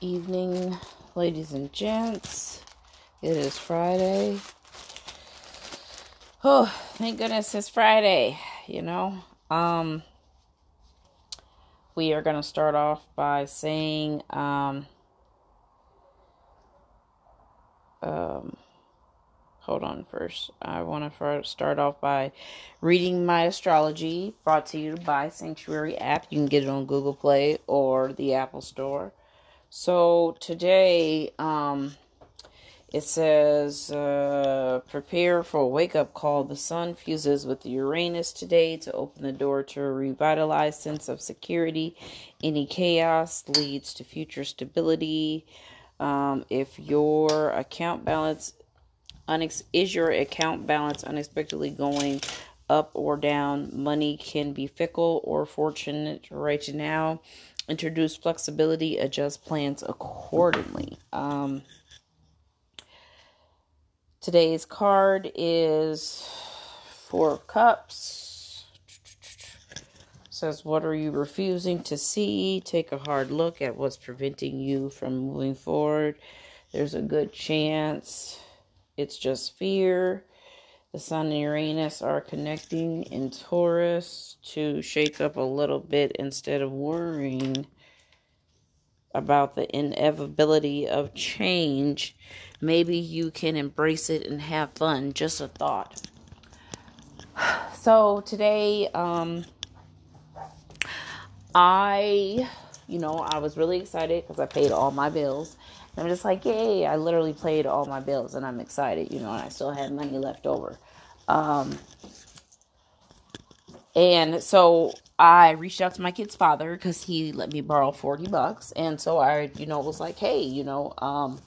evening, ladies and gents. It is Friday. Oh, thank goodness it's Friday, you know. Um we are going to start off by saying um um hold on first. I want to start off by reading my astrology brought to you by Sanctuary app. You can get it on Google Play or the Apple Store. So today, um, it says, uh, prepare for a wake up call. The sun fuses with Uranus today to open the door to a revitalized sense of security. Any chaos leads to future stability. Um, if your account balance unex- is your account balance unexpectedly going up or down, money can be fickle or fortunate right now introduce flexibility, adjust plans accordingly. Um, today's card is Four Cups. Says, What are you refusing to see? Take a hard look at what's preventing you from moving forward. There's a good chance it's just fear. The Sun and Uranus are connecting in Taurus to shake up a little bit instead of worrying about the inevitability of change. Maybe you can embrace it and have fun. Just a thought. So today, um, I, you know, I was really excited because I paid all my bills. I'm just like, yay, I literally paid all my bills and I'm excited, you know, and I still had money left over. Um, and so I reached out to my kid's father because he let me borrow 40 bucks. And so I, you know, was like, hey, you know, um,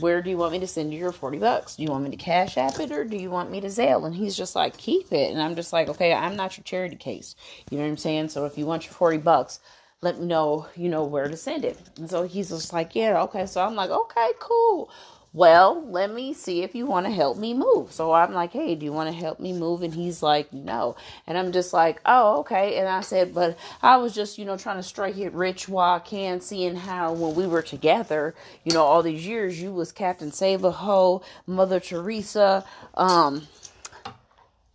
where do you want me to send you your 40 bucks? Do you want me to cash app it or do you want me to Zelle? And he's just like, keep it. And I'm just like, okay, I'm not your charity case. You know what I'm saying? So if you want your 40 bucks, let me know, you know, where to send it. And so he's just like, yeah, okay. So I'm like, okay, cool well, let me see if you want to help me move. So I'm like, hey, do you want to help me move? And he's like, no. And I'm just like, oh, okay. And I said, but I was just, you know, trying to strike it rich while I can, seeing how when we were together, you know, all these years, you was Captain Save Ho, Mother Teresa, um,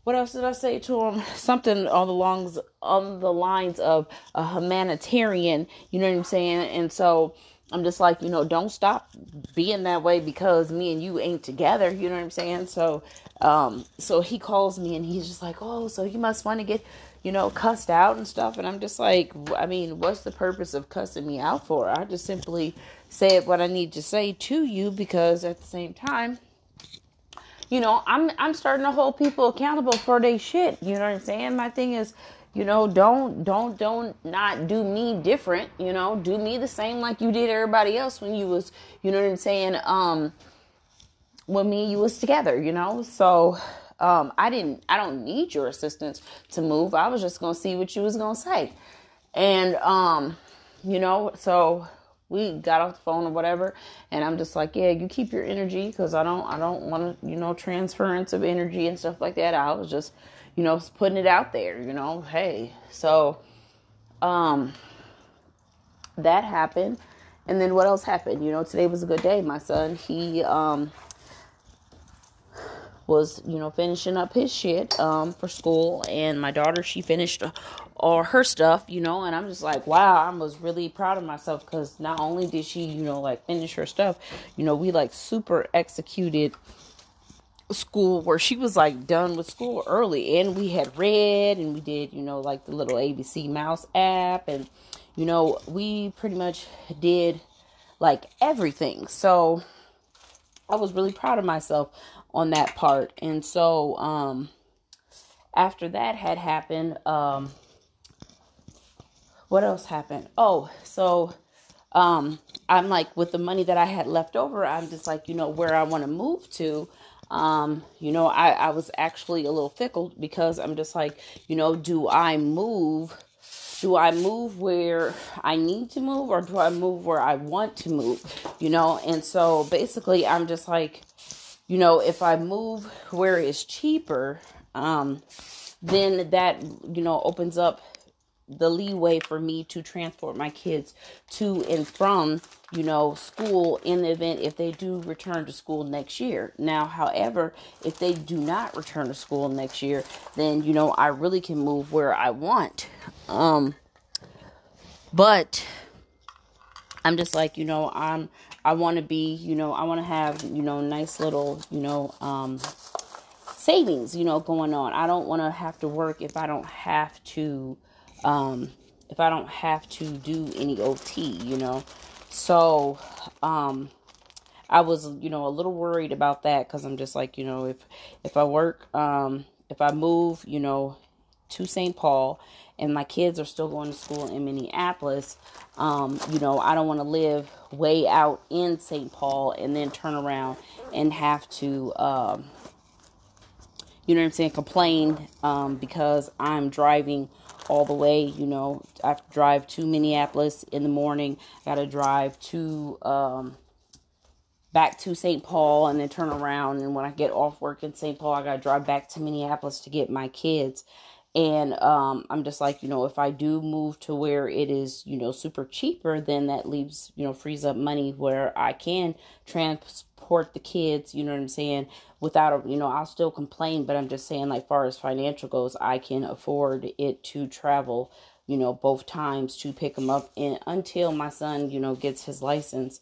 what else did I say to him? Something on the longs on the lines of a humanitarian, you know what I'm saying? And so I'm just like, you know, don't stop being that way because me and you ain't together. You know what I'm saying? So, um, so he calls me and he's just like, oh, so you must want to get, you know, cussed out and stuff. And I'm just like, I mean, what's the purpose of cussing me out for? I just simply say what I need to say to you because at the same time, you know, I'm I'm starting to hold people accountable for their shit. You know what I'm saying? My thing is, you know don't don't don't not do me different you know do me the same like you did everybody else when you was you know what i'm saying um when me and you was together you know? So um i didn't i don't need your assistance to move. I was just gonna see what you was gonna say. And um you know so we got off the phone or whatever and i'm just like yeah you keep your energy because i don't i don't want to you know transference of energy and stuff like that. I was just you know, putting it out there, you know, hey. So um that happened. And then what else happened? You know, today was a good day. My son, he um was, you know, finishing up his shit um for school and my daughter, she finished all her stuff, you know, and I'm just like, wow, I was really proud of myself cuz not only did she, you know, like finish her stuff, you know, we like super executed school where she was like done with school early. And we had read and we did you know like the little abc mouse app. And you know we pretty much did like everything. So i was really proud of myself on that part. And so um after that had happened um what else happened? Oh so um i'm like with the money that i had left over i'm just like you know where i want to move to um, you know, I, I was actually a little fickle because I'm just like, you know, do I move? Do I move where I need to move or do I move where I want to move? You know, and so basically I'm just like, you know, if I move where it's cheaper, um, then that, you know, opens up the leeway for me to transport my kids to and from you know school in the event if they do return to school next year now however if they do not return to school next year then you know i really can move where i want um but i'm just like you know i'm i want to be you know i want to have you know nice little you know um savings, you know, going on. I don't want to have to work if I don't have to, um, if I don't have to do any OT, you know. So, um, I was, you know, a little worried about that because I'm just like, you know, if if I work, um, if I move, you know, to St. Paul and my kids are still going to school in Minneapolis, um, you know, I don't want to live way out in St. Paul and then turn around and have to, um, you know what I'm saying, complain um, because I'm driving all the way, you know, I have to drive to Minneapolis in the morning. I got to drive to um, back to St. Paul and then turn around. And when I get off work in St. Paul, I got to drive back to Minneapolis to get my kids. And um, I'm just like, you know, if I do move to where it is, you know, super cheaper, then that leaves, you know, frees up money where I can transport the kids, you know what I'm saying, without a, you know, I'll still complain, but I'm just saying, like, far as financial goes, I can afford it to travel, you know, both times to pick them up and until my son, you know, gets his license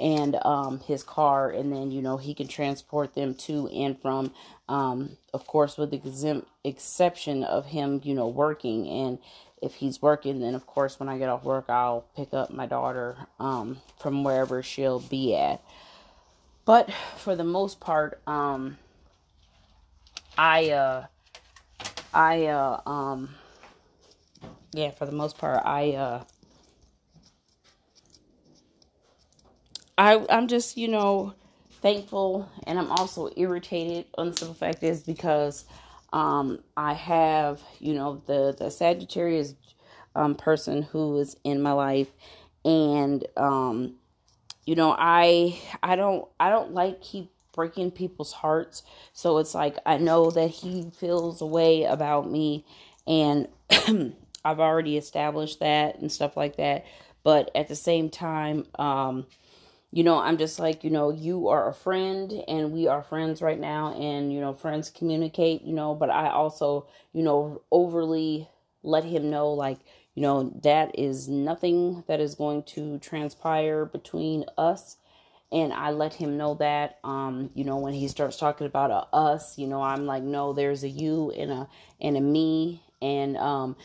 and um, his car, and then you know he can transport them to and from. Um, of course, with the exempt exception of him, you know, working. And if he's working, then of course when I get off work, I'll pick up my daughter um, from wherever she'll be at. But for the most part, um, I uh, I uh, um, yeah, for the most part, I uh I I'm just you know thankful and I'm also irritated on the simple fact is because um I have you know the the Sagittarius um person who is in my life and um you know I I don't I don't like keep breaking people's hearts. So it's like I know that he feels a way about me and I've already established that and stuff like that. But at the same time um you know, I'm just like, you know, you are a friend and we are friends right now and, you know, friends communicate, you know, but I also, you know, overly let him know, like, you know, that is nothing that is going to transpire between us. And I let him know that, um, you know, when he starts talking about a us, you know, I'm like, no, there's a you and a and a me, and um,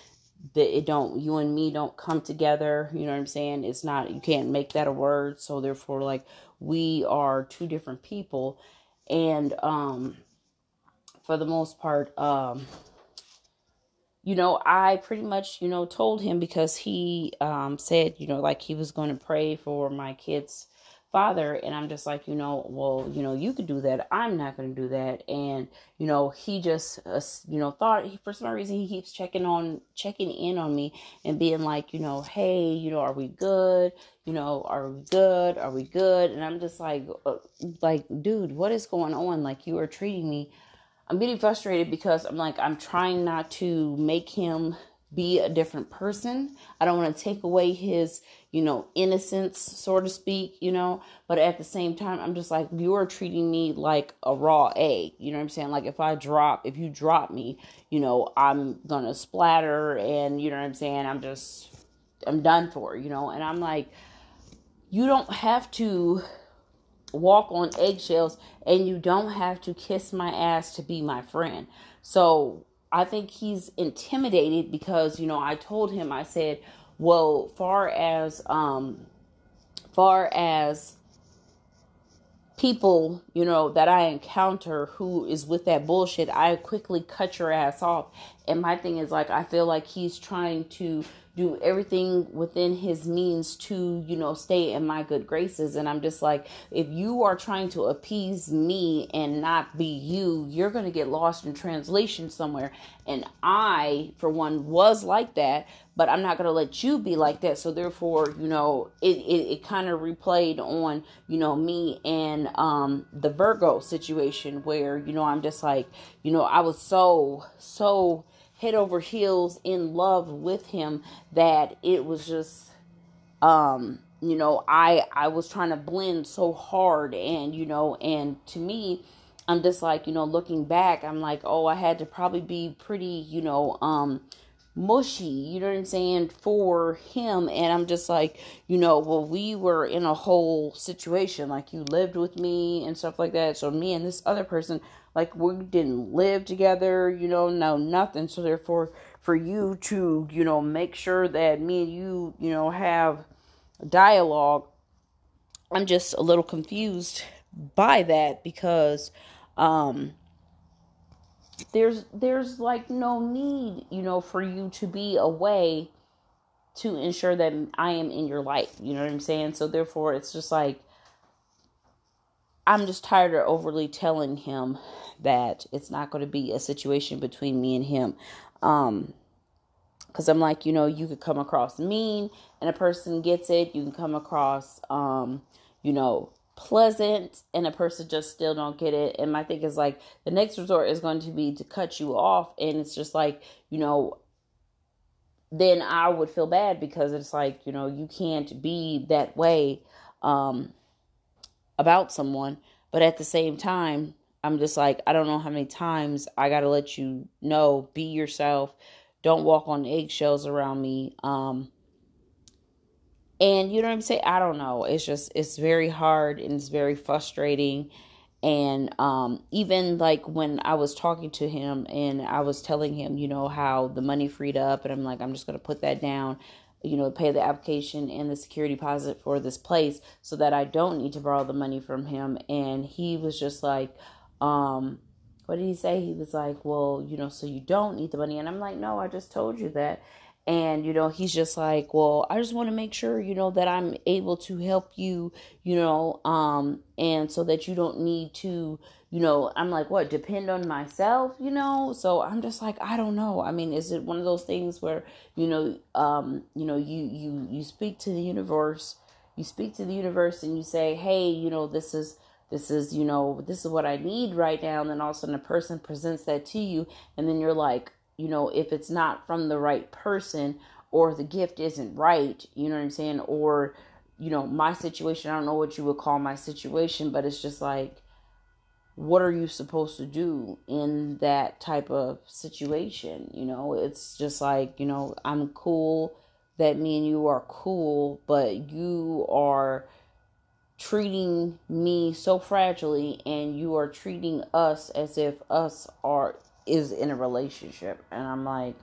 that it don't you and me don't come together you know what i'm saying? It's not you can't make that a word so therefore like we are two different people. And um for the most part um you know i pretty much you know told him because he um said you know like he was going to pray for my kids father and i'm just like you know well you know you could do that. I'm not going to do that. And you know he just uh, you know thought he, for some reason he keeps checking on checking in on me and being like you know hey you know are we good? You know are we good? Are we good? And i'm just like uh, like dude what is going on? Like you are treating me. I'm getting frustrated because i'm like i'm trying not to make him be a different person. I don't want to take away his, you know, innocence, so to speak, you know, but at the same time, I'm just like, you're treating me like a raw egg. You know what I'm saying? Like, if I drop, if you drop me, you know, I'm going to splatter and, you know what I'm saying? I'm just, I'm done for, you know, and I'm like, you don't have to walk on eggshells and you don't have to kiss my ass to be my friend. So I think he's intimidated because, you know, I told him, I said, well, far as, um, far as people, you know, that I encounter who is with that bullshit, I quickly cut your ass off. And my thing is like, I feel like he's trying to do everything within his means to, you know, stay in my good graces. And I'm just like, if you are trying to appease me and not be you, you're going to get lost in translation somewhere. And I, for one, was like that, but I'm not going to let you be like that. So therefore, you know, it, it, it kind of replayed on, you know, me and um, the Virgo situation where, you know, I'm just like, you know, I was so, so head over heels in love with him that it was just um you know i i was trying to blend so hard and you know and to me i'm just like you know looking back i'm like oh i had to probably be pretty you know um mushy, you know what I'm saying, for him. And I'm just like, you know, well, we were in a whole situation. Like, you lived with me and stuff like that. So, me and this other person, like, we didn't live together, you know, no, nothing. So, therefore, for you to, you know, make sure that me and you, you know, have dialogue, I'm just a little confused by that because, um, there's there's like no need you know for you to be away to ensure that I am in your life you know what I'm saying so therefore it's just like I'm just tired of overly telling him that it's not going to be a situation between me and him um because I'm like, you know, you could come across mean and a person gets it. You can come across, um, you know, pleasant and a person just still don't get it. And my thing is like the next resort is going to be to cut you off. And it's just like you know then i would feel bad because it's like you know you can't be that way um about someone. But at the same time i'm just like i don't know how many times i got to let you know be yourself. Don't walk on eggshells around me. Um and you know what I'm saying? I don't know. It's just it's very hard and it's very frustrating. And um even like when I was talking to him and I was telling him, you know, how the money freed up and I'm like, I'm just gonna put that down, you know, pay the application and the security deposit for this place so that I don't need to borrow the money from him. And he was just like, um, what did he say? He was like, Well, you know, so you don't need the money. And I'm like, No, I just told you that and you know he's just like well i just want to make sure you know that i'm able to help you you know um and so that you don't need to you know i'm like what depend on myself you know? So i'm just like i don't know. I mean is it one of those things where you know um you know you you you speak to the universe you speak to the universe and you say hey you know this is this is you know this is what i need right now and then all of a sudden a person presents that to you and then you're like you know, if it's not from the right person or the gift isn't right, you know what I'm saying? Or, you know, my situation, I don't know what you would call my situation, but it's just like, what are you supposed to do in that type of situation? You know, it's just like, you know, I'm cool that me and you are cool, but you are treating me so fragilely and you are treating us as if us are is in a relationship. And I'm like,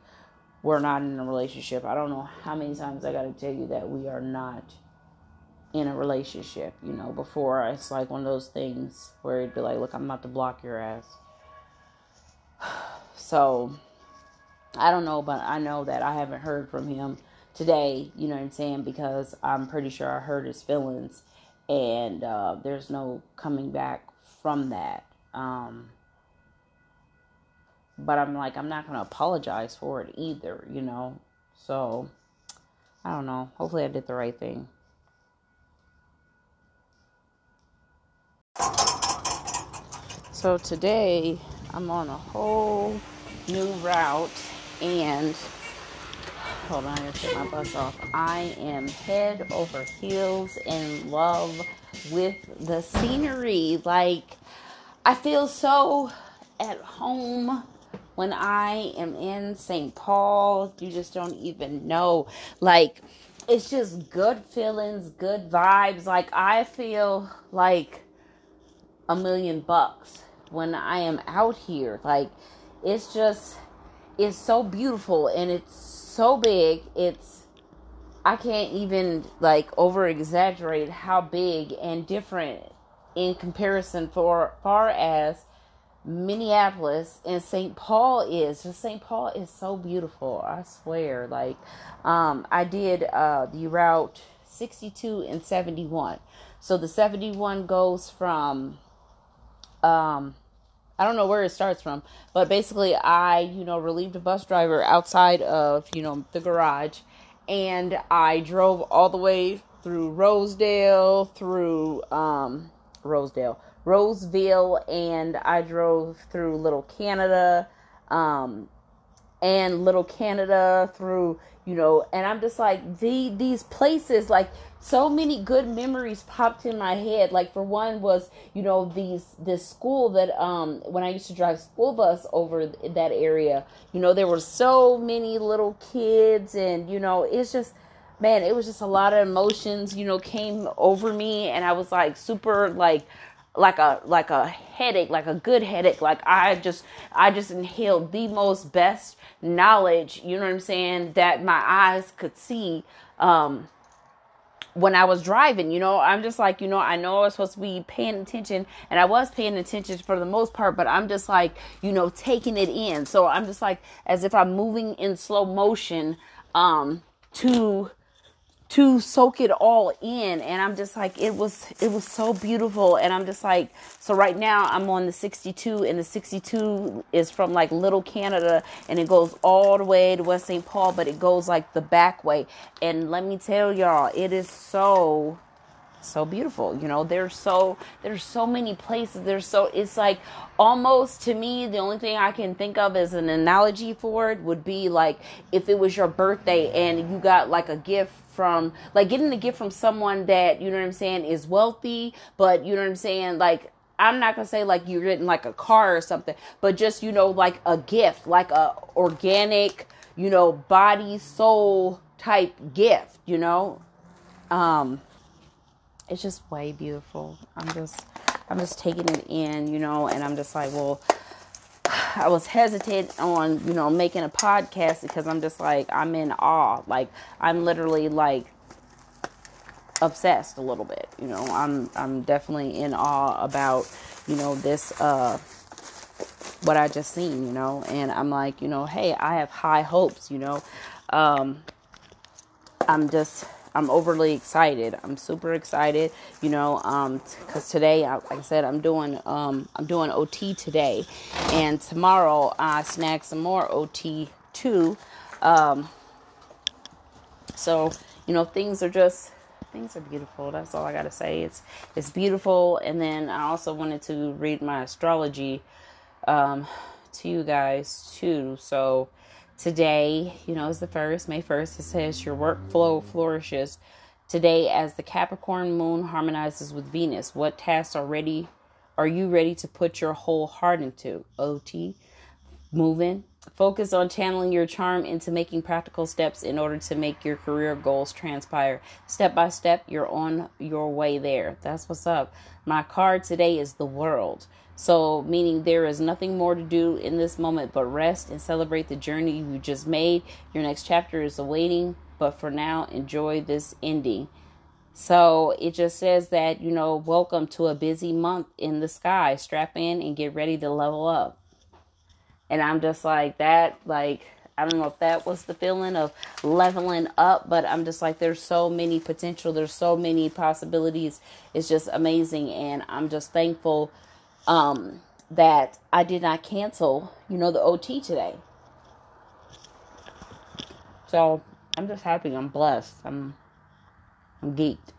we're not in a relationship. I don't know how many times I got to tell you that we are not in a relationship. You know, before it's like one of those things where it'd be like, look, I'm about to block your ass. So I don't know, but I know that I haven't heard from him today, you know what I'm saying? Because I'm pretty sure I hurt his feelings and uh, there's no coming back from that. Um, but I'm like, I'm not going to apologize for it either, you know? So, I don't know. Hopefully, I did the right thing. So, today I'm on a whole new route and hold on, I gotta take my bus off. I am head over heels in love with the scenery. Like, I feel so at home when I am in St. Paul, you just don't even know. Like, it's just good feelings, good vibes. Like, I feel like a million bucks when I am out here. Like, it's just, it's so beautiful and it's so big. It's, I can't even like over exaggerate how big and different in comparison for far as Minneapolis and St. Paul is. St. Paul is so beautiful. I swear. Like, um, I did uh, the route 62 and 71. So the 71 goes from, um, I don't know where it starts from, but basically, I, you know, relieved a bus driver outside of, you know, the garage, and I drove all the way through Rosedale, through, um, Rosedale, Roseville, and I drove through Little Canada. Um, and Little Canada through, you know, and I'm just like the these places like so many good memories popped in my head. Like for one was, you know, these this school that um when I used to drive school bus over that area, you know, there were so many little kids and you know, it's just man, it was just a lot of emotions, you know, came over me and I was like super like like a like a headache like a good headache like i just i just inhaled the most best knowledge you know what i'm saying that my eyes could see um when I was driving, you know, I'm just like, you know, I know I was supposed to be paying attention and I was paying attention for the most part, but I'm just like, you know, taking it in. So I'm just like as if I'm moving in slow motion um to to soak it all in and i'm just like it was it was so beautiful and i'm just like so right now i'm on the 62 and the 62 is from like little canada and it goes all the way to west st paul but it goes like the back way. And let me tell y'all it is so so beautiful you know? There's so there's so many places. There's so it's like almost to me the only thing i can think of as an analogy for it would be like if it was your birthday and you got like a gift from like getting a gift from someone that you know what i'm saying is wealthy but you know what i'm saying like I'm not gonna say like you're getting like a car or something, but just you know like a gift, like a organic, you know, body soul type gift, you know. Um, it's just way beautiful. I'm just I'm just taking it in, you know, and I'm just like, well, I was hesitant on, you know, making a podcast because I'm just like I'm in awe. Like I'm literally like obsessed a little bit, you know. I'm I'm definitely in awe about, you know, this uh what I just seen, you know, and I'm like, you know, hey, I have high hopes, you know. Um I'm just I'm overly excited. I'm super excited, you know, um, because today, like I said, I'm doing um, I'm doing OT today, and tomorrow I snag some more OT too. Um, so you know, things are just things are beautiful. That's all I gotta say. It's it's beautiful, and then I also wanted to read my astrology um, to you guys too. So Today, you know, is the first, May 1st. It says your workflow flourishes today as the Capricorn moon harmonizes with Venus. What tasks are ready? Are you ready to put your whole heart into? OT, moving. Focus on channeling your charm into making practical steps in order to make your career goals transpire. Step by step, you're on your way there. That's what's up. My card today is the world. So, meaning there is nothing more to do in this moment but rest and celebrate the journey you just made. Your next chapter is awaiting, but for now, enjoy this ending. So, it just says that, you know, welcome to a busy month in the sky. Strap in and get ready to level up. And I'm just like, that, like, I don't know if that was the feeling of leveling up, but I'm just like, there's so many potential, there's so many possibilities. It's just amazing. And I'm just thankful um, that I did not cancel, you know, the OT today. So I'm just happy. I'm blessed. I'm I'm geeked.